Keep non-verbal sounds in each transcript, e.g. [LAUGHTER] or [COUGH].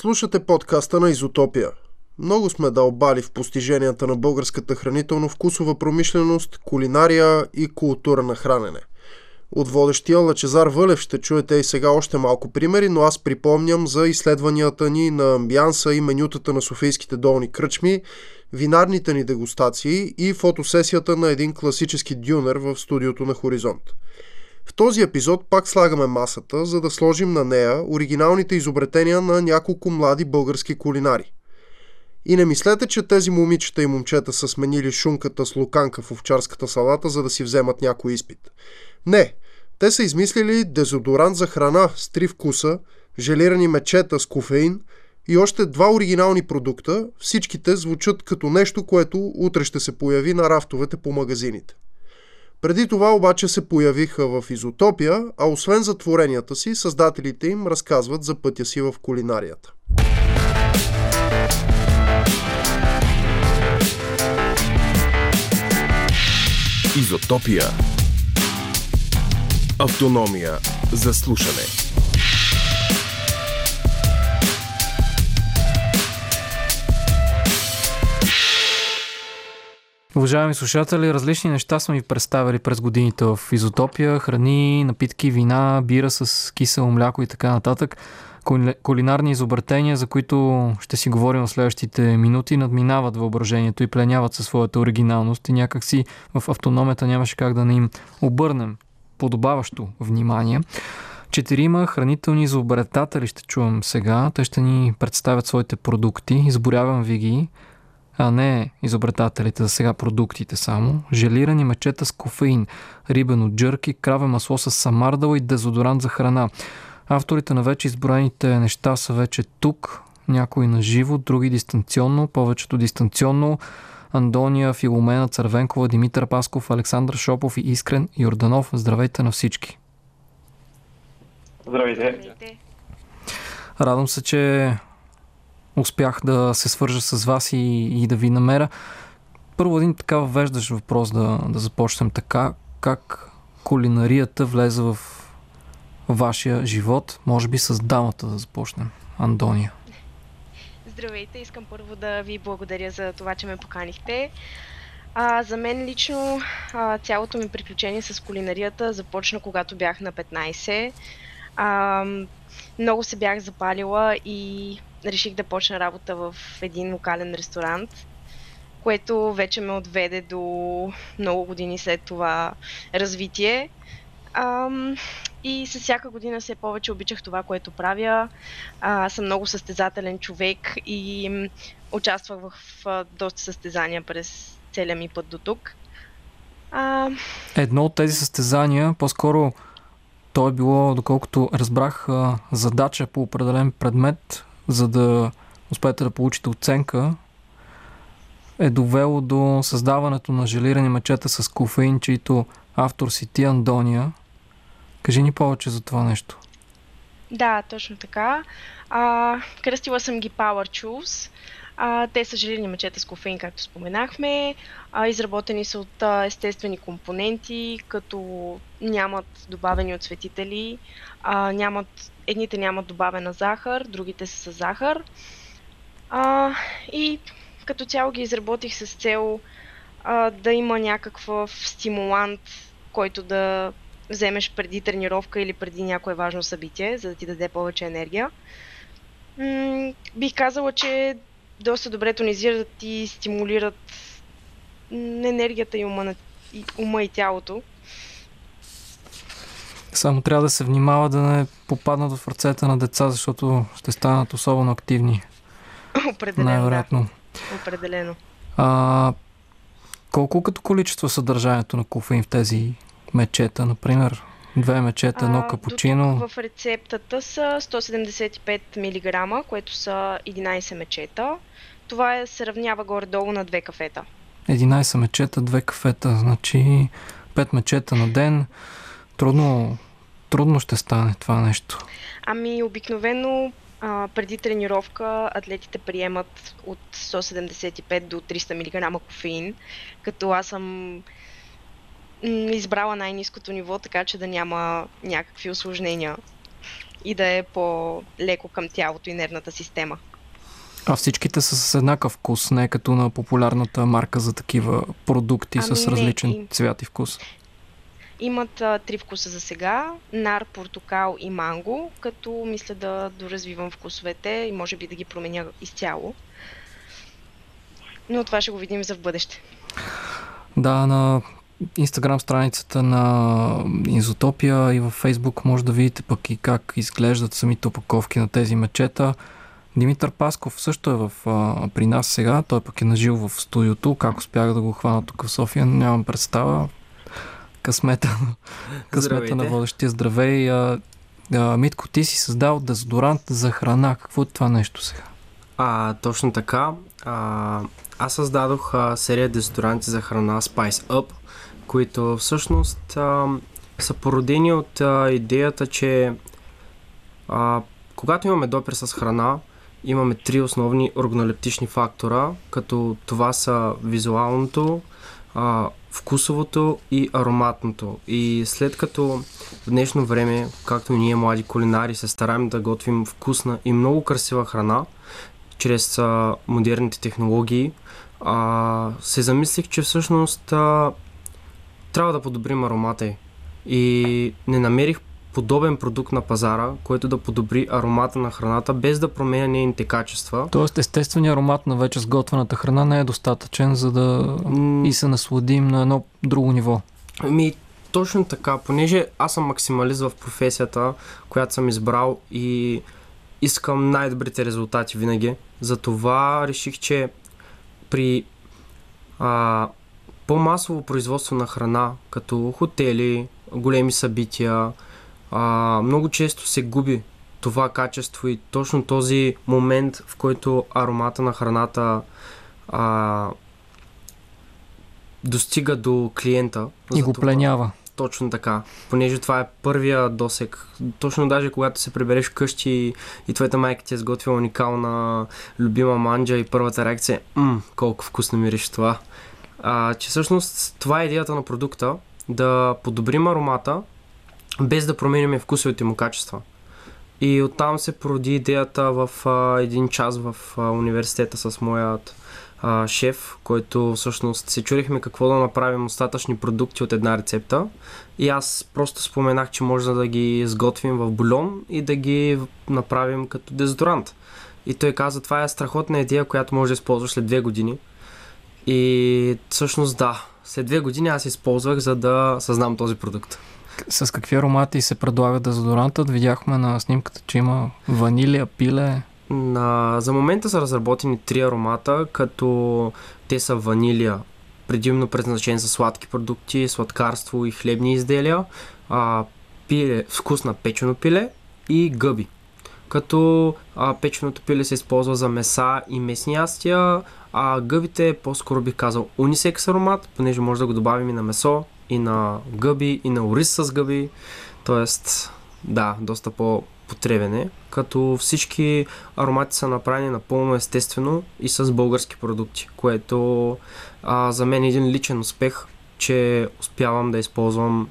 Слушате подкаста на Изотопия. Много сме дълбали в постиженията на българската хранително-вкусова промишленост, кулинария и култура на хранене. От водещия Лачезар Вълев ще чуете и сега още малко примери, но аз припомням за изследванията ни на амбианса и менютата на софийските долни кръчми, винарните ни дегустации и фотосесията на един класически дюнер в студиото на Хоризонт. В този епизод пак слагаме масата, за да сложим на нея оригиналните изобретения на няколко млади български кулинари. И не мислете, че тези момичета и момчета са сменили шунката с луканка в овчарската салата, за да си вземат някой изпит. Не, те са измислили дезодорант за храна с три вкуса, желирани мечета с кофеин и още два оригинални продукта, всичките звучат като нещо, което утре ще се появи на рафтовете по магазините. Преди това обаче се появиха в Изотопия, а освен затворенията си, създателите им разказват за пътя си в кулинарията. Изотопия. Автономия за слушане. Уважаеми слушатели, различни неща сме ви представили през годините в Изотопия. Храни, напитки, вина, бира с кисело мляко и така нататък. Кулинарни изобретения, за които ще си говорим в следващите минути, надминават въображението и пленяват със своята оригиналност и някакси в автономията нямаше как да не им обърнем подобаващо внимание. Четирима хранителни изобретатели ще чувам сега. Те ще ни представят своите продукти. Изборявам ви ги а не изобретателите за сега продуктите само. Желирани мечета с кофеин, рибено джърки, краве масло с самардала и дезодорант за храна. Авторите на вече изброените неща са вече тук, някои на живо, други дистанционно, повечето дистанционно. Андония, Филомена, Цървенкова, Димитър Пасков, Александър Шопов и Искрен Йорданов. Здравейте на всички! Здравейте! Радвам се, че успях да се свържа с вас и, и да ви намеря. Първо един така веждаш въпрос да, да започнем така. Как кулинарията влезе в вашия живот? Може би с дамата да започнем. Андония. Здравейте, искам първо да ви благодаря за това, че ме поканихте. А, за мен лично а, цялото ми приключение с кулинарията започна когато бях на 15. А, много се бях запалила и реших да почна работа в един локален ресторант, което вече ме отведе до много години след това развитие. Ам, и с всяка година все повече обичах това, което правя. А, съм много състезателен човек и участвах в, в доста състезания през целия ми път до тук. А... Едно от тези състезания, по-скоро то е било, доколкото разбрах, задача по определен предмет за да успеете да получите оценка, е довело до създаването на желирани мечета с кофеин, чието автор си ти, Андония. Кажи ни повече за това нещо. Да, точно така. А, кръстила съм ги Power Choose. А, те са желирани мечета с кофеин, както споменахме. А, изработени са от а, естествени компоненти, като нямат добавени отсветители, а, нямат, едните нямат добавена захар, другите са с захар. А, и като цяло ги изработих с цел а, да има някакъв стимулант, който да вземеш преди тренировка или преди някое важно събитие, за да ти даде повече енергия. М- бих казала, че доста добре тонизират и стимулират енергията и ума, на, и, ума и тялото. Само трябва да се внимава да не попаднат в ръцете на деца, защото ще станат особено активни. Определено. Най-вероятно. Да. Определено. А, колко като количество съдържанието на кофеин в тези мечета, например? Две мечета, едно капучино. В рецептата са 175 мг, което са 11 мечета. Това е, се равнява горе-долу на две кафета. 11 мечета, две кафета, значи 5 мечета на ден. Трудно, трудно ще стане това нещо. Ами, обикновено а, преди тренировка атлетите приемат от 175 до 300 мг кофеин, като аз съм избрала най-низкото ниво, така че да няма някакви осложнения и да е по-леко към тялото и нервната система. А всичките са с еднакъв вкус, не като на популярната марка за такива продукти Ами с не, различен и- цвят и вкус. Имат а, три вкуса за сега нар, портокал и манго, като мисля да доразвивам вкусовете и може би да ги променя изцяло. Но това ще го видим за в бъдеще. Да, на инстаграм страницата на Изотопия и във Фейсбук може да видите пък и как изглеждат самите опаковки на тези мечета. Димитър Пасков също е в, а, при нас сега, той пък е нажил в студиото. Как успях да го хвана тук в София, нямам представа. Късмета, [LAUGHS] късмета на водещия здравей. А, а, Митко, ти си създал дезодорант за храна. Какво е това нещо сега? А, точно така. А, аз създадох а, серия дезодоранти за храна Spice Up, които всъщност а, са породени от а, идеята, че а, когато имаме допир с храна, имаме три основни органолептични фактора, като това са визуалното, а, вкусовото и ароматното. И след като в днешно време, както и ние млади кулинари, се стараем да готвим вкусна и много красива храна, чрез а, модерните технологии, а, се замислих, че всъщност а, трябва да подобрим аромата й. И не намерих подобен продукт на пазара, който да подобри аромата на храната, без да променя нейните качества. Тоест, естественият аромат на вече сготвената храна не е достатъчен, за да и се насладим на едно друго ниво. Ами, точно така, понеже аз съм максималист в професията, която съм избрал и искам най-добрите резултати винаги. Затова реших, че при а, по-масово производство на храна, като хотели, големи събития, а, много често се губи това качество и точно този момент, в който аромата на храната а, достига до клиента. И го Затова- пленява. точно така. Понеже това е първия досек. Точно даже когато се прибереш вкъщи и, и твоята майка ти е сготвила уникална любима манджа и първата реакция е колко вкусно мириш това. А, че всъщност това е идеята на продукта. Да подобрим аромата, без да променяме вкусовите му качества. И оттам се породи идеята в а, един час в а, университета с моят а, шеф, който всъщност се чудихме какво да направим остатъчни продукти от една рецепта. И аз просто споменах, че може да ги изготвим в бульон и да ги направим като дезодорант. И той каза, това е страхотна идея, която може да използваш след две години. И всъщност да, след две години аз използвах, за да съзнам този продукт. С какви аромати се предлага дезодорантът? Видяхме на снимката, че има ванилия, пиле. На, за момента са разработени три аромата, като те са ванилия, предимно предназначени за сладки продукти, сладкарство и хлебни изделия, а, пиле, вкус на печено пиле и гъби. Като а, печеното пиле се използва за меса и месни ястия, а гъбите по-скоро бих казал унисекс аромат, понеже може да го добавим и на месо, и на гъби, и на ориз с гъби. Тоест, да, доста по-потребен е, като всички аромати са направени напълно естествено и с български продукти, което а, за мен е един личен успех, че успявам да използвам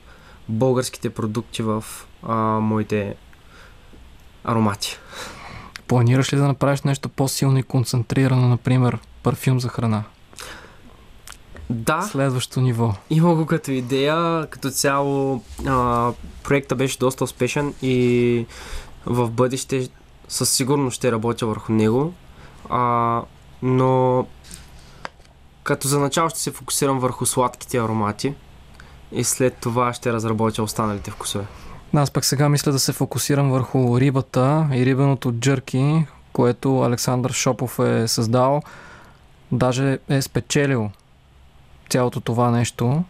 българските продукти в а, моите аромати. Планираш ли да направиш нещо по-силно и концентрирано, например, парфюм за храна? Да, Следващо ниво. Има го като идея, като цяло а, проекта беше доста успешен и в бъдеще със сигурност ще работя върху него, а, но като за начало ще се фокусирам върху сладките аромати и след това ще разработя останалите вкусове. Аз пък сега мисля да се фокусирам върху рибата и рибеното джърки, което Александър Шопов е създал. Даже е спечелил цялото това нещо,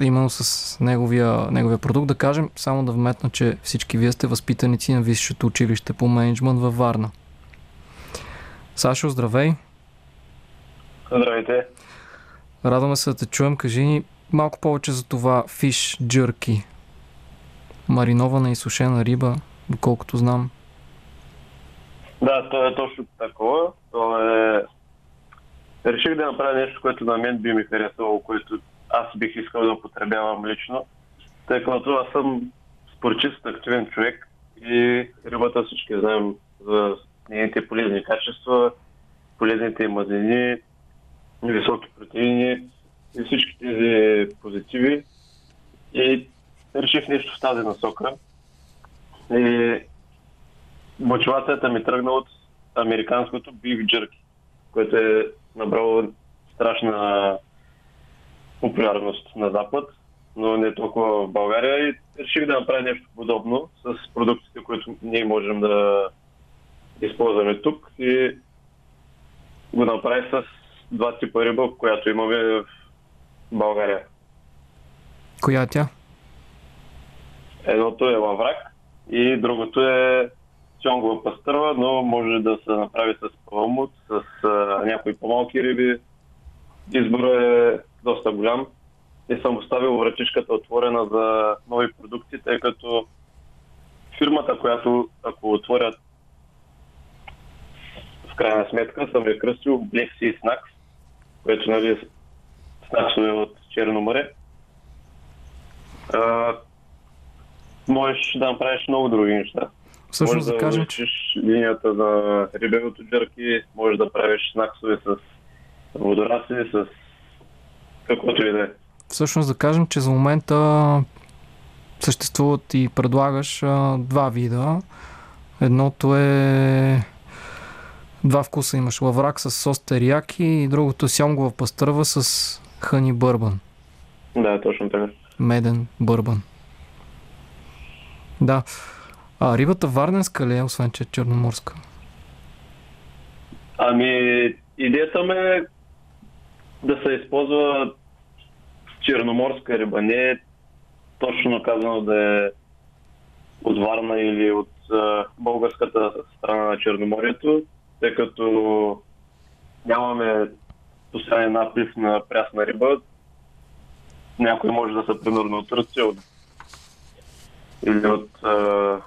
именно с неговия, неговия продукт. Да кажем, само да вметна, че всички вие сте възпитаници на Висшето училище по менеджмент във Варна. Сашо, здравей! Здравейте. Радваме се да те чуем. Кажи ни малко повече за това фиш джърки. Маринована и сушена риба, доколкото знам. Да, то е точно такова. То е... Реших да направя нещо, което на мен би ми харесало, което аз бих искал да употребявам лично. Тъй като аз съм спортист, активен човек и рибата всички знаем за нейните полезни качества, полезните мазнини, високи протеини и всички тези позитиви. И реших нещо в тази насока. И мотивацията ми тръгна от американското beef jerky, което е набрало страшна популярност на Запад, но не толкова в България и реших да направя нещо подобно с продуктите, които ние можем да използваме тук и го направих с два типа риба, която имаме в България. Коя е тя? Едното е лаврак и другото е сьонгова пастърва, но може да се направи с паламут, с а, някои по-малки риби. Изборът е доста голям и съм оставил вратичката отворена за нови продукти, тъй като фирмата, която ако отворят в крайна сметка, съм я кръстил Black Sea Snacks, което нали, е снаксове от Черно море. А, можеш да направиш много други неща. Всъщност Може да кажем, че линията на рибевото джерки, може да правиш снаксове с водорасли, с каквото и да е. Всъщност да кажем, че за момента съществуват и предлагаш а, два вида. Едното е два вкуса имаш. Лаврак с сос терияки и другото е сьомгова пастърва с хъни бърбан. Да, точно така. Меден бърбан. Да. А рибата варненска ли е, освен че е черноморска? Ами, идеята ми е да се използва черноморска риба, не е точно казано да е от Варна или от а, българската страна на Черноморието, тъй като нямаме постоянен наплив на прясна риба. Някой може да са примерно от от, или от а,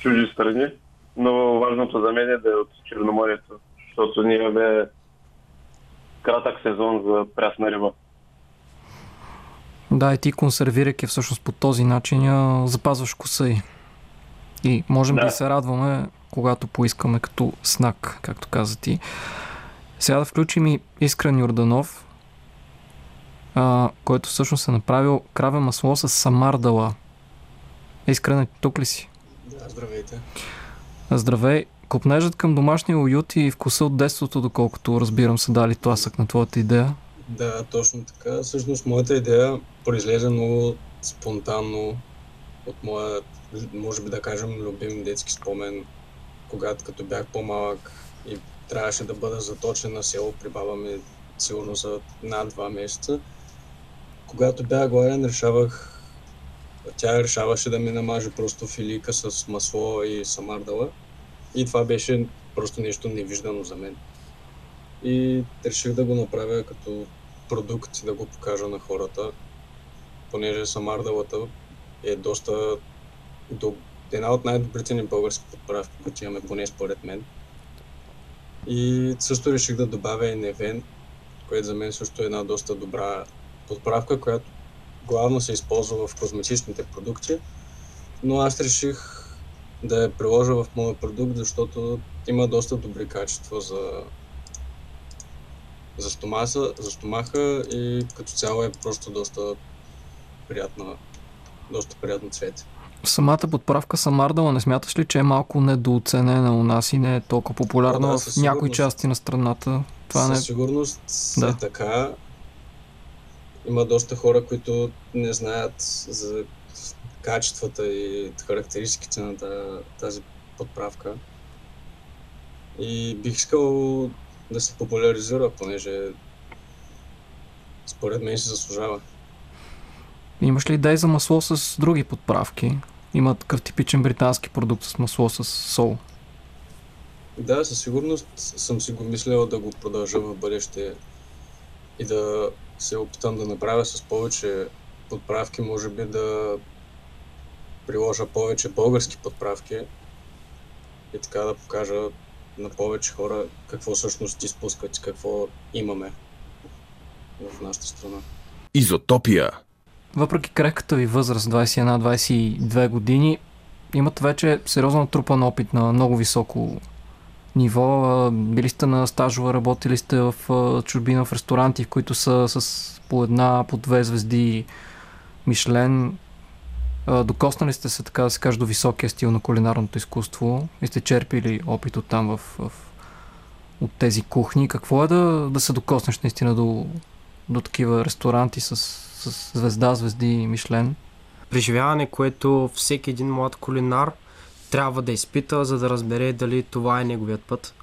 чужди страни, но важното за мен е да е от Черноморието, защото ние имаме кратък сезон за прясна риба. Да, и ти консервирайки всъщност по този начин я запазваш коса и. И можем да. Да. се радваме, когато поискаме като снак, както каза ти. Сега да включим и Искрен Юрданов, а, който всъщност е направил краве масло с самардала. Искрен, тук ли си? Здравейте. Здравей! Копнежът към домашния уют и вкуса от детството, доколкото разбирам, са дали тласък на твоята идея. Да, точно така. Всъщност моята идея произлезе много спонтанно от моя, може би да кажем, любим детски спомен, когато като бях по-малък и трябваше да бъда заточен на село при баба ми сигурно за над два месеца. Когато бях гладен, решавах тя решаваше да ми намаже просто филийка с масло и самардала. И това беше просто нещо невиждано за мен. И реших да го направя като продукт и да го покажа на хората, понеже самардалата е доста до... една от най-добрите ни български подправки, които имаме, поне според мен. И също реших да добавя и невен, което за мен също е една доста добра подправка, която главно се използва в козметичните продукти, но аз реших да я приложа в моя продукт, защото има доста добри качества за, за, стомаса, за стомаха и като цяло е просто доста приятна, доста приятно цвете. Самата подправка Самардала не смяташ ли, че е малко недооценена у нас и не е толкова популярна Да, в със някои части на страната? Това не... Със сигурност Да. е така. Има доста хора, които не знаят за качествата и характеристиките на та- тази подправка. И бих искал да се популяризира, понеже според мен се заслужава. Имаш ли идеи за масло с други подправки? Има такъв типичен британски продукт с масло с сол. Да, със сигурност съм си го мислял да го продължа в бъдеще и да се опитам да направя с повече подправки, може би да приложа повече български подправки и така да покажа на повече хора какво всъщност изпускат и какво имаме в нашата страна. Изотопия. Въпреки крехката ви възраст 21-22 години, имате вече сериозно натрупан опит на много високо ниво. Били сте на стажова, работили сте в чужбина в ресторанти, в които са с по една, по две звезди Мишлен. Докоснали сте се, така да се каже, до високия стил на кулинарното изкуство и сте черпили опит от там в, в, от тези кухни. Какво е да, да се докоснеш наистина до, до такива ресторанти с, с звезда, звезди Мишлен? Преживяване, което всеки един млад кулинар трябва да изпита, за да разбере дали това е неговият път.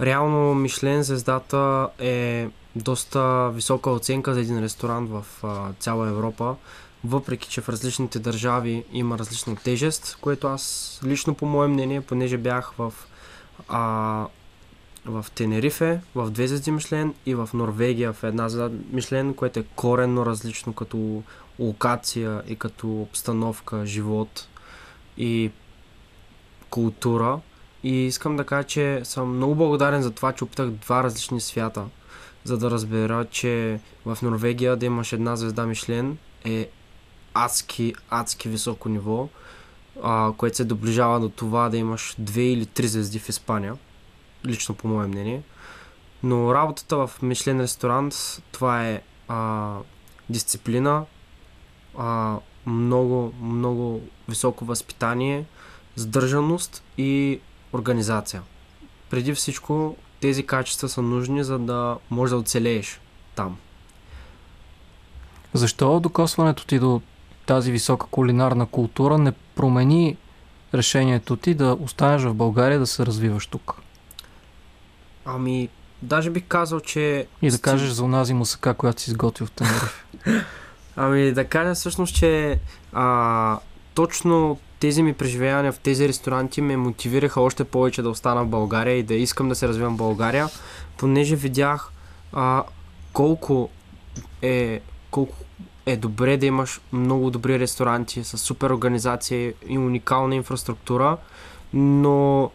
Реално Мишлен звездата е доста висока оценка за един ресторант в а, цяла Европа, въпреки че в различните държави има различна тежест, което аз лично по мое мнение, понеже бях в, а, в Тенерифе, в две звезди Мишлен и в Норвегия в една звезда Мишлен, което е коренно различно като локация и като обстановка, живот и култура. И искам да кажа, че съм много благодарен за това, че опитах два различни свята, за да разбера, че в Норвегия да имаш една звезда Мишлен е адски, адски високо ниво, а, което се доближава до това да имаш две или три звезди в Испания, лично по мое мнение. Но работата в Мишлен ресторант, това е а, дисциплина, а, много, много високо възпитание, сдържаност и организация. Преди всичко тези качества са нужни, за да можеш да оцелееш там. Защо докосването ти до тази висока кулинарна култура не промени решението ти да останеш в България да се развиваш тук? Ами, даже бих казал, че... И да кажеш за онази мусака, която си изготвил в Тенерифе. [LAUGHS] Ами да кажа всъщност, че а, точно тези ми преживявания в тези ресторанти ме мотивираха още повече да остана в България и да искам да се развивам в България, понеже видях а, колко е колко е добре да имаш много добри ресторанти с супер организация и уникална инфраструктура, но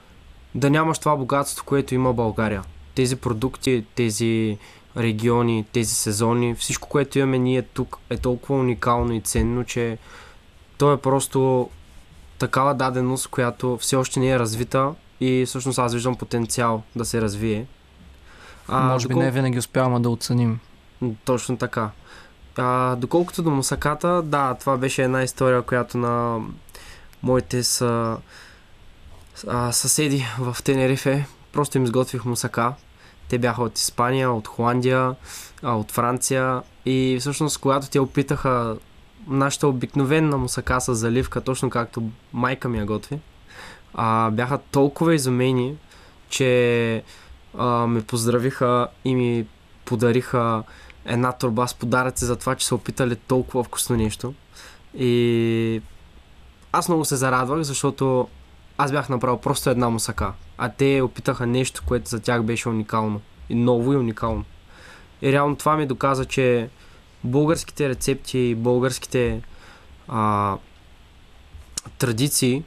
да нямаш това богатство, което има България. Тези продукти, тези региони, тези сезони, всичко, което имаме ние тук е толкова уникално и ценно, че то е просто такава даденост, която все още не е развита и всъщност аз виждам потенциал да се развие. А, Може би докол... не винаги успяваме да оценим. Точно така. А, доколкото до мусаката, да, това беше една история, която на моите са, а, съседи в Тенерифе просто им изготвих мусака. Те бяха от Испания, от Холандия, а, от Франция и всъщност когато те опитаха нашата обикновена мусака с заливка, точно както майка ми я готви, а, бяха толкова изумени, че а, ме поздравиха и ми подариха една турба с подаръци за това, че са опитали толкова вкусно нещо. И аз много се зарадвах, защото аз бях направил просто една мусака, а те опитаха нещо, което за тях беше уникално. И ново и уникално. И реално това ми доказа, че българските рецепти и българските а, традиции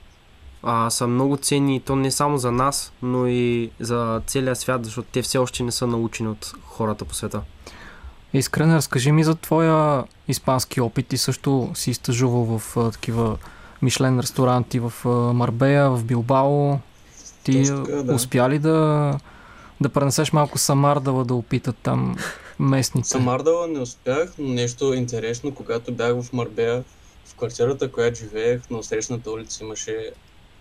а, са много ценни и то не само за нас, но и за целия свят, защото те все още не са научени от хората по света. Искрен, разкажи ми за твоя испански опит. Ти също си стъжувал в а, такива Мишлен ресторанти в а, Марбея, в Билбао. Ти така, да. успя ли да, да пренесеш малко Самардала да опитат там местните? Самардала не успях, но нещо интересно, когато бях в Марбея, в квартирата, която живеех, на срещната улица имаше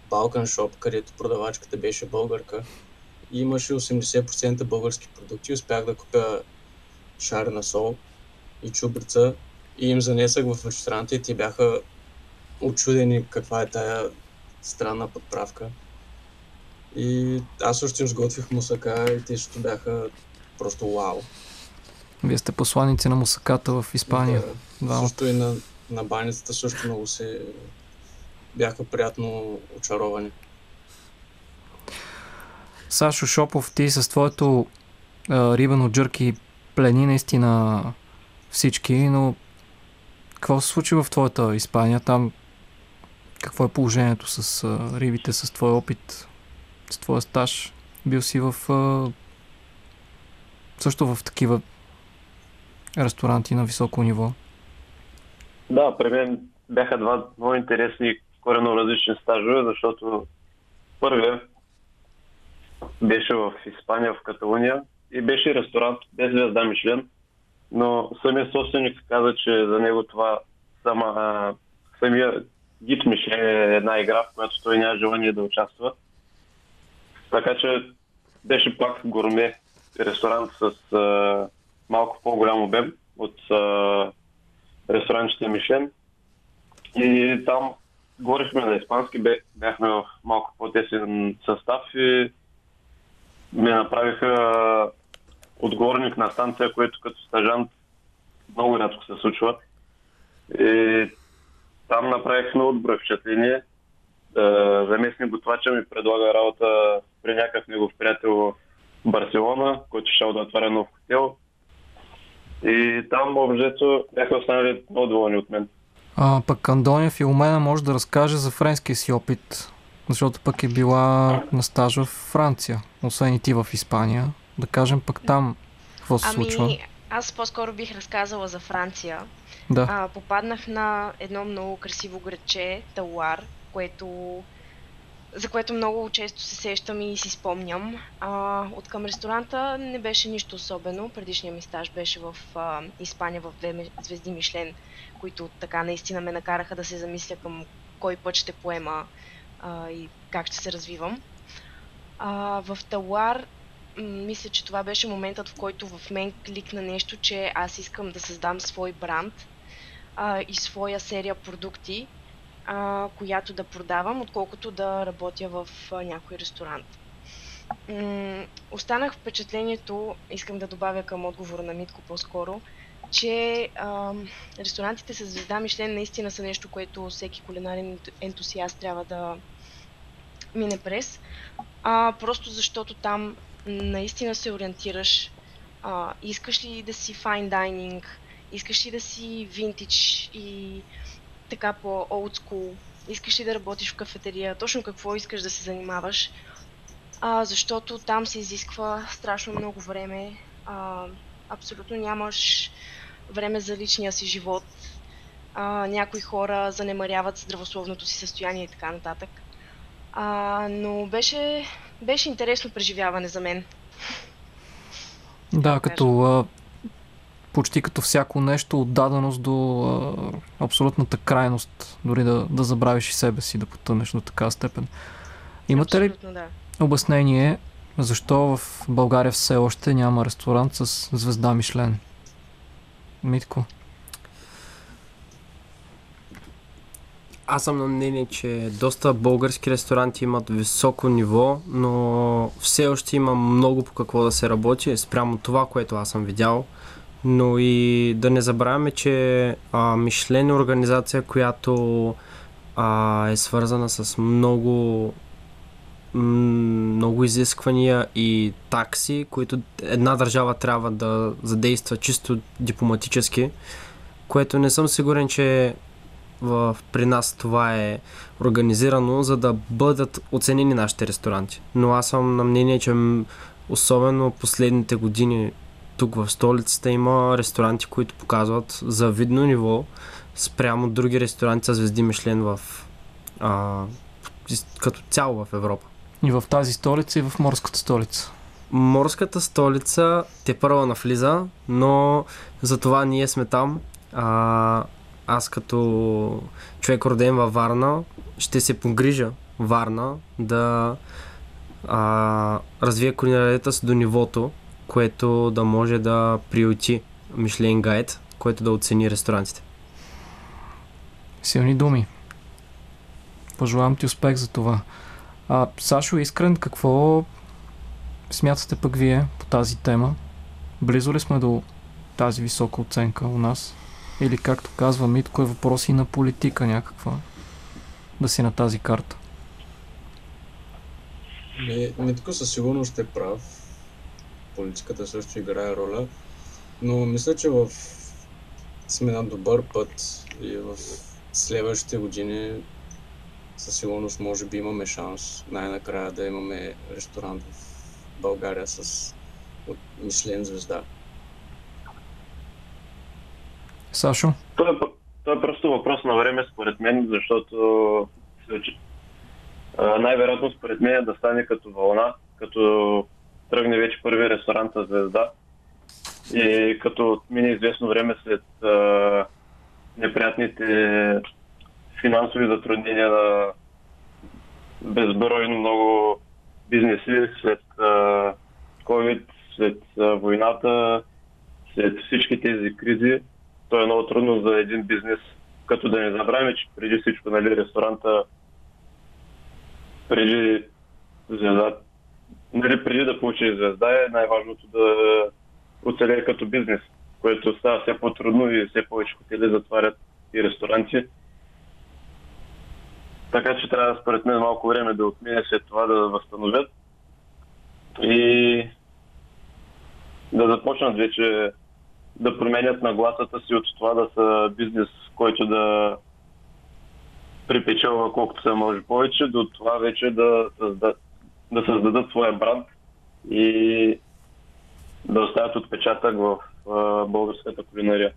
Балкан Шоп, където продавачката беше българка. И имаше 80% български продукти. Успях да купя шарена сол и чубрица и им занесах в ресторанта и те бяха очудени каква е тая странна подправка. И аз също им сготвих мусака и те също бяха просто вау. Вие сте посланици на мусаката в Испания. Да, да. Също и на, на баницата също много се бяха приятно очаровани. Сашо Шопов, ти с твоето а, рибано джърки плени наистина всички, но какво се случи в твоята Испания? Там какво е положението с а, рибите, с твой опит, с твоя стаж? Бил си в а, също в такива ресторанти на високо ниво? Да, при мен бяха два много интересни корено различни стажове, защото първия беше в Испания, в Каталуния и беше ресторант без звезда Мишлен, но самият собственик каза, че за него това сама, самия гид Мишлен е една игра, в която той няма желание да участва. Така че беше пак гурме ресторант с а, малко по-голям обем от а, ресторантите Мишлен. И там говорихме на испански, бяхме в малко по-тесен състав и ме направиха отговорник на станция, което като стажант много рядко се случва. И там направих много добро впечатление. Заместник готвача ми предлага работа при някакъв негов приятел в Барселона, който ще да отваря нов хотел. И там обжето бяха останали много доволни от мен. А, пък Андония Филомена може да разкаже за френския си опит, защото пък е била на стаж в Франция, освен и ти в Испания. Да кажем пък там какво се ами, случва. аз по-скоро бих разказала за Франция. Да. А, попаднах на едно много красиво градче, Талуар, което за което много често се сещам и си спомням. А, от към ресторанта не беше нищо особено. Предишният ми стаж беше в а, Испания в две звезди Мишлен, които така наистина ме накараха да се замисля към кой път ще поема а, и как ще се развивам. А, в Талуар мисля, че това беше моментът, в който в мен кликна нещо, че аз искам да създам свой бранд а, и своя серия продукти, а, която да продавам, отколкото да работя в а, някой ресторант. М- останах впечатлението, искам да добавя към отговора на Митко по-скоро, че а, ресторантите с звезда Мишлен наистина са нещо, което всеки кулинарен ентусиаст трябва да мине през. А, просто защото там наистина се ориентираш. А, искаш ли да си fine dining, искаш ли да си винтич и така по old school, искаш ли да работиш в кафетерия, точно какво искаш да се занимаваш, а, защото там се изисква страшно много време, а, абсолютно нямаш време за личния си живот, а, някои хора занемаряват здравословното си състояние и така нататък. А, но беше, беше интересно преживяване за мен. Да, като почти като всяко нещо, отдаденост до а, абсолютната крайност, дори да, да забравиш и себе си, да потънеш до така степен. Имате ли да. обяснение защо в България все още няма ресторант с звезда Мишлен? Митко. Аз съм на мнение, че доста български ресторанти имат високо ниво, но все още има много по какво да се работи спрямо това, което аз съм видял. Но и да не забравяме, че а, Мишлен е организация, която а, е свързана с много много изисквания и такси, които една държава трябва да задейства чисто дипломатически, което не съм сигурен, че в, при нас това е организирано, за да бъдат оценени нашите ресторанти. Но аз съм на мнение, че особено последните години тук в столицата има ресторанти, които показват завидно ниво спрямо други ресторанти с звезди Мишлен в а, като цяло в Европа. И в тази столица, и в морската столица. Морската столица те първа навлиза, но за това ние сме там. А, аз като човек роден във Варна ще се погрижа Варна да а, развие кулинарията си до нивото, което да може да приюти Мишлен Гайд, който да оцени ресторантите. Силни думи. Пожелавам ти успех за това. А, Сашо Искрен, какво смятате пък вие по тази тема? Близо ли сме до тази висока оценка у нас? Или както казва Митко е въпрос и на политика някаква да си на тази карта? Митко със сигурност е прав. Политиката също играе роля. Но мисля, че в... сме на добър път и в следващите години със сигурност може би имаме шанс най-накрая да имаме ресторант в България с от Мишлен звезда. Сашо? Това е, това е просто въпрос на време, според мен, защото най-вероятно според мен е да стане като вълна, като тръгне вече първи ресторанта Звезда и като мине известно време след а, неприятните финансови затруднения на безбройно много бизнеси след а, COVID, след а, войната, след всички тези кризи. То е много трудно за един бизнес, като да не забравяме, че преди всичко нали, ресторанта, преди звезда, нали, преди да получи звезда е най-важното да оцелее като бизнес, което става все по-трудно и все повече хотели затварят и ресторанти. Така че трябва според мен малко време да отмине след това да възстановят и да започнат вече да променят нагласата си от това да са бизнес, който да припечелва колкото се може повече, до това вече да, да, да създадат своя бранд и да оставят отпечатък в българската кулинария.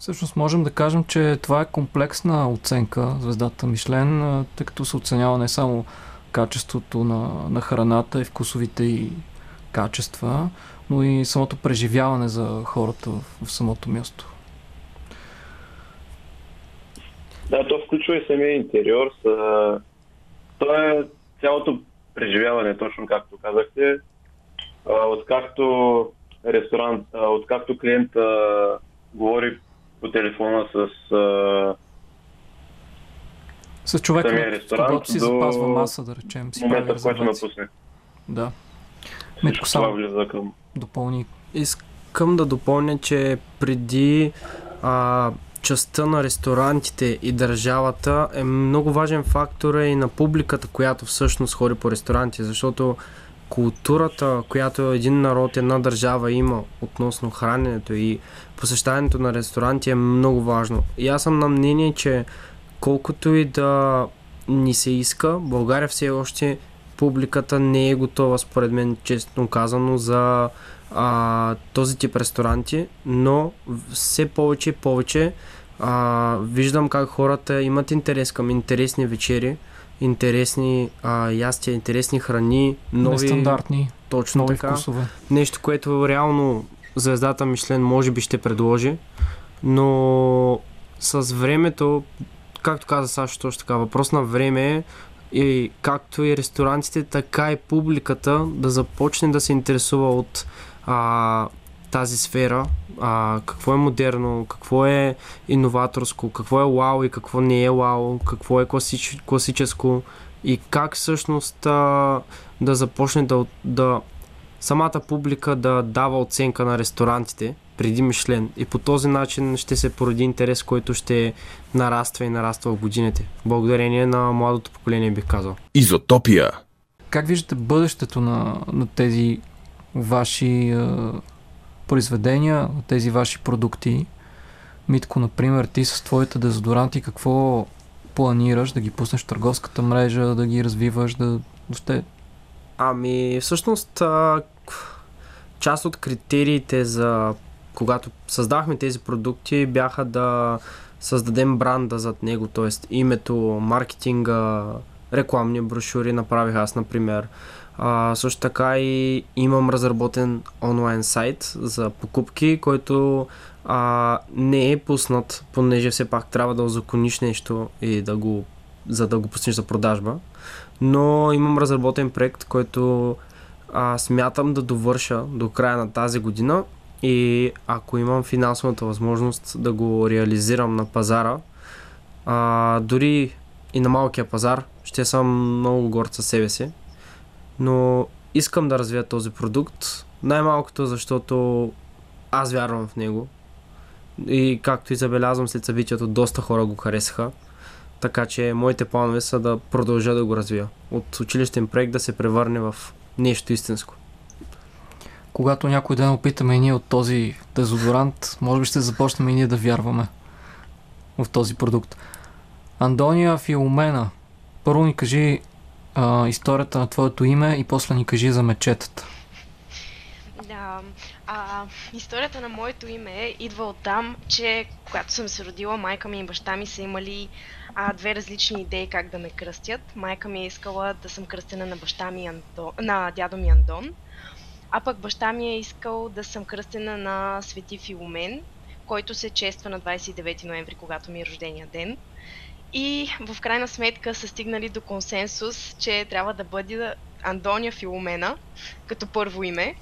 Всъщност можем да кажем, че това е комплексна оценка, звездата Мишлен, тъй като се оценява не само качеството на, на храната и вкусовите и качества, но и самото преживяване за хората в, в самото място. Да, то включва и самия интериор. С, а, то е цялото преживяване, точно както казахте. А, откакто ресторант, а, откакто клиент а, говори по телефона с а, С човека, ресторант когото си до запазва маса, да речем. Си прави момента, в който напусне. Да. Това само влиза към допълни. Искам да допълня, че преди а, частта на ресторантите и държавата е много важен фактор е и на публиката, която всъщност ходи по ресторанти, защото културата, която един народ, една държава има относно храненето и посещаването на ресторанти е много важно. И аз съм на мнение, че колкото и да ни се иска, България все още публиката не е готова, според мен, честно казано, за а, този тип ресторанти, но все повече и повече а, виждам как хората имат интерес към интересни вечери, интересни а, ястия, интересни храни, нови, Нестандартни, точно нови така. вкусове. Нещо, което реално звездата Мишлен може би ще предложи, но с времето, както каза Сашо, точно така, въпрос на време е и както и ресторантите, така и публиката да започне да се интересува от а, тази сфера, а, какво е модерно, какво е иноваторско, какво е вау и какво не е вау, какво е класич, класическо и как всъщност а, да започне да, да самата публика да дава оценка на ресторантите преди Мишлен. И по този начин ще се породи интерес, който ще нараства и нараства в годините. Благодарение на младото поколение, бих казал. Изотопия. Как виждате бъдещето на, на тези ваши е, произведения, тези ваши продукти? Митко, например, ти с твоите дезодоранти какво планираш да ги пуснеш в търговската мрежа, да ги развиваш, да въобще Ами, всъщност, а, част от критериите за когато създахме тези продукти бяха да създадем бранда зад него, т.е. името, маркетинга, рекламни брошури направих аз, например. А, също така и имам разработен онлайн сайт за покупки, който а, не е пуснат, понеже все пак трябва да озакониш нещо и да го, за да го пуснеш за продажба. Но имам разработен проект, който а, смятам да довърша до края на тази година и ако имам финансовата възможност да го реализирам на пазара, а, дори и на малкия пазар, ще съм много горд със себе си. Но искам да развия този продукт, най-малкото защото аз вярвам в него. И както и забелязвам след събитието, доста хора го харесаха. Така че моите планове са да продължа да го развия. От училищен проект да се превърне в нещо истинско. когато някой ден опитаме и ние от този дезодорант, може би ще започнем и ние да вярваме в този продукт. Андония Филомена, първо ни кажи а, историята на твоето име и после ни кажи за мечетата. Да, а, историята на моето име идва от там, че когато съм се родила, майка ми и баща ми са имали а, две различни идеи как да ме кръстят. Майка ми е искала да съм кръстена на баща ми Андон, на дядо ми Андон, а пък баща ми е искал да съм кръстена на Свети Филомен, който се чества на 29 ноември, когато ми е рождения ден. И в крайна сметка са стигнали до консенсус, че трябва да бъде Андония Филомена като първо име,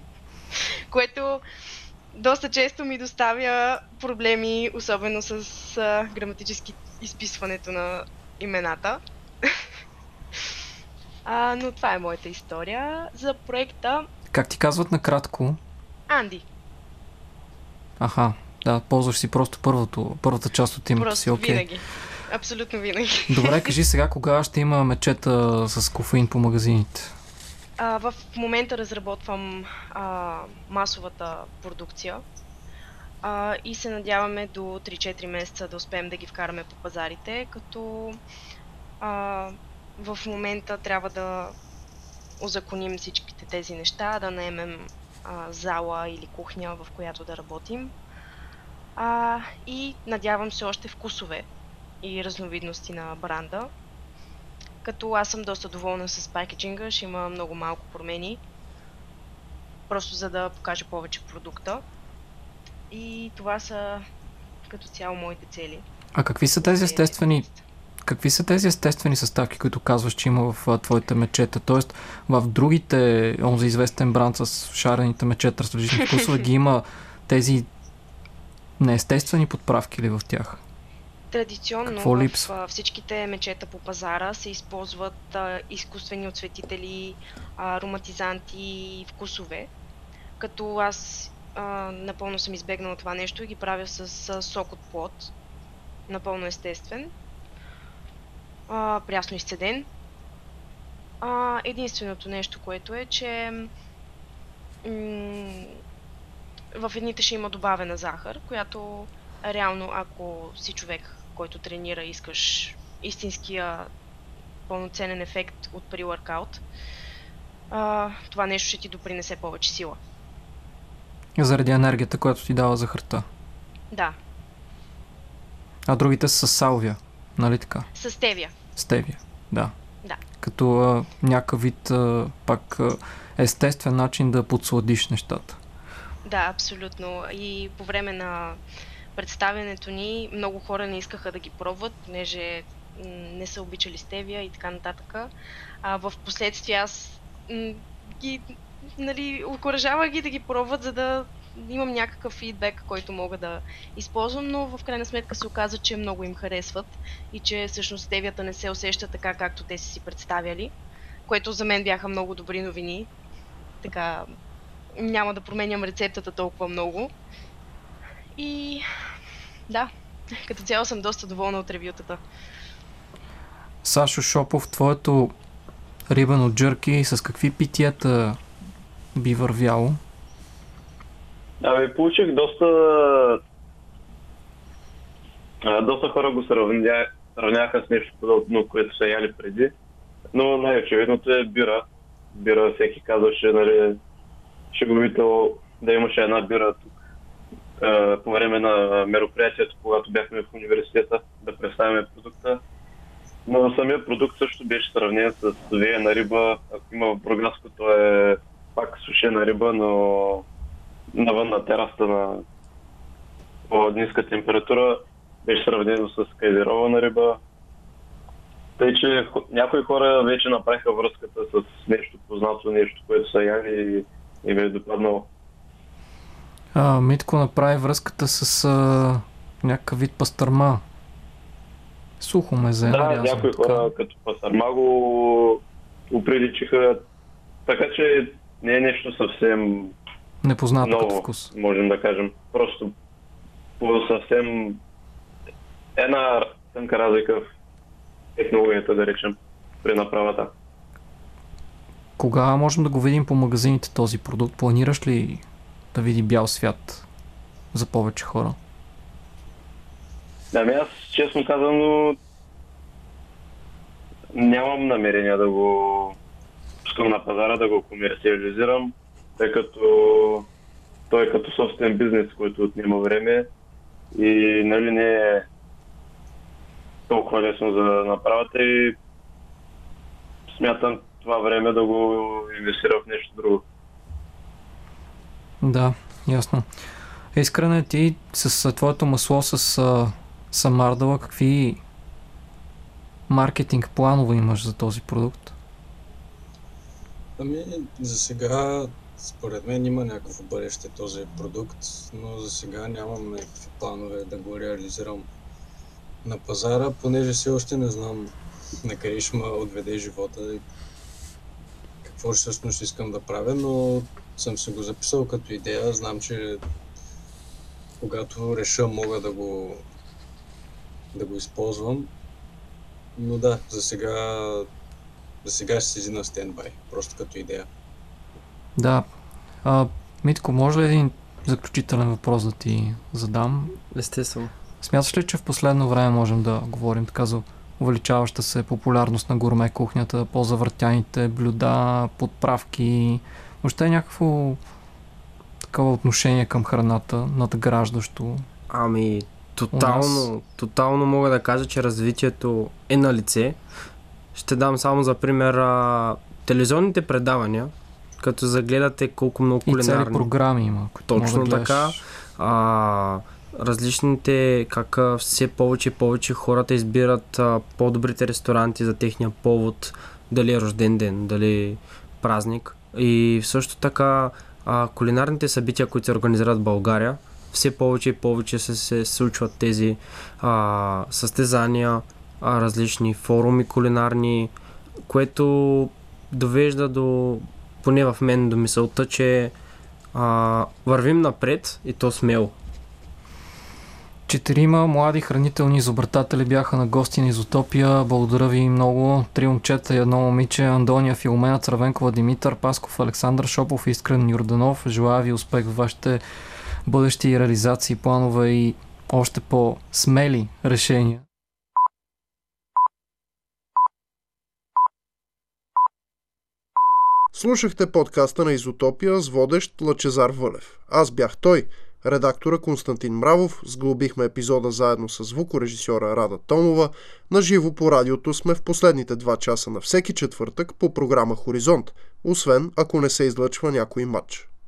[LAUGHS] което доста често ми доставя проблеми, особено с а, граматически изписването на имената. [LAUGHS] а, но това е моята история. За проекта Как ти казват накратко? Анди. Аха, да, ползваш си просто първото, първата част от името Просто си, окей. винаги. Абсолютно винаги. Добре, [LAUGHS] кажи сега кога ще има мечета с кофеин по магазините. А, в момента разработвам а, масовата продукция а, и се надяваме до 3-4 месеца да успеем да ги вкараме по пазарите, като а, в момента трябва да озаконим всичките тези неща, да наемем а, зала или кухня, в която да работим. А, и надявам се още вкусове и разновидности на бранда. Като аз съм доста доволна с пакетинга, ще има много малко промени. Просто за да покажа повече продукта. И това са като цяло моите цели. А какви са тези естествени Какви са тези естествени съставки, които казваш, че има в твоите мечета? Тоест, в другите, онзи известен бранд с шарените мечета с различни вкусове, ги има [LAUGHS] тези неестествени подправки ли в тях? Традиционно Какво в липсва? а, всичките мечета по пазара се използват а, изкуствени отсветители, а, ароматизанти и вкусове. Като аз а, напълно съм избегнала това нещо и ги правя с а, сок от плод. Напълно естествен. А, прясно изцеден. А, единственото нещо, което е, че м- в едните ще има добавена захар, която реално, ако си човек, който тренира, искаш истинския пълноценен ефект от при workout, а, това нещо ще ти допринесе повече сила. Заради енергията, която ти дава захарта. Да, А другите са с салвия, нали така? с стевия. Стевия, да. Да. Като а, някакъв вид а, пак а, естествен начин да подсладиш нещата. Да, абсолютно. И по време на представянето ни много хора не искаха да ги пробват, понеже не са обичали стевия и така нататък. А в последствие аз ги, нали, окоръжавах ги да ги пробват, за да имам някакъв фидбек, който мога да използвам, но в крайна сметка се оказа, че много им харесват и че всъщност стевията не се усеща така, както те са си представяли, което за мен бяха много добри новини. Така, няма да променям рецептата толкова много. И да, като цяло съм доста доволна от ревютата. Сашо Шопов, твоето рибано джърки с какви питиета би вървяло? Ами, получих доста... А, доста хора го сравня... сравняха с нещо подобно, което са яли преди. Но най-очевидното е бира. Бира всеки казваше, нали, шеговито да имаше една бира тук а, по време на мероприятието, когато бяхме в университета да представяме продукта. Но самия продукт също беше сравнен с веена риба. Ако има в Бургаско, то е пак сушена риба, но навън на терасата на по-ниска температура беше сравнено с кайзирована риба. Тъй, че някои хора вече направиха връзката с нещо познато, нещо, което са яли и, и ми е допаднало. А, Митко направи връзката с а, някакъв вид пастърма. Сухо мезе, Да, нарязано, някои така. хора като пасарма го оприличиха, така че не е нещо съвсем Непознато като ново, вкус. можем да кажем. Просто по съвсем една тънка разлика в технологията, да речем, при направата. Кога можем да го видим по магазините този продукт? Планираш ли да види бял свят за повече хора? Ами аз, честно казано, нямам намерение да го пускам на пазара, да го комерциализирам, тъй като той е като собствен бизнес, който отнема време и нали не е толкова лесно за да направят и смятам това време да го инвестира в нещо друго. Да, ясно. Искрене, ти с твоето масло с Самардала, какви маркетинг планове имаш за този продукт? Ами, за сега, според мен има някакво бъдеще този продукт, но за сега нямам някакви планове да го реализирам на пазара, понеже все още не знам на къде ще ме отведе живота и какво всъщност искам да правя, но съм се го записал като идея. Знам, че когато реша мога да го, да го използвам. Но да, за сега, за сега ще седи на стендбай, просто като идея. Да. А, Митко, може ли един заключителен въпрос да ти задам? Естествено. Смяташ ли, че в последно време можем да говорим така за увеличаваща се популярност на гурме кухнята, по-завъртяните блюда, подправки, въобще някакво такова отношение към храната, надграждащо? Ами, тотално, тотално мога да кажа, че развитието е на лице. Ще дам само за пример а, телевизионните предавания, като загледате колко много И цели кулинарни. програми има. Точно да гледаш. така. А, различните, как все повече и повече хората избират по-добрите ресторанти за техния повод, дали е рожден ден, дали празник. И също така кулинарните събития, които се организират в България, все повече и повече се, се случват тези а, състезания, а, различни форуми кулинарни, което довежда до, поне в мен, до мисълта, че а, вървим напред и то смело. Четирима млади хранителни изобретатели бяха на гости на Изотопия. Благодаря ви много. Три момчета и едно момиче. Андония Филомена Цървенкова, Димитър Пасков, Александър Шопов и Искрен Юрданов. Желая ви успех в вашите бъдещи реализации, планове и още по-смели решения. Слушахте подкаста на Изотопия с водещ Лъчезар Вълев. Аз бях той, редактора Константин Мравов. Сглобихме епизода заедно с звукорежисьора Рада Томова. На живо по радиото сме в последните два часа на всеки четвъртък по програма Хоризонт, освен ако не се излъчва някой матч.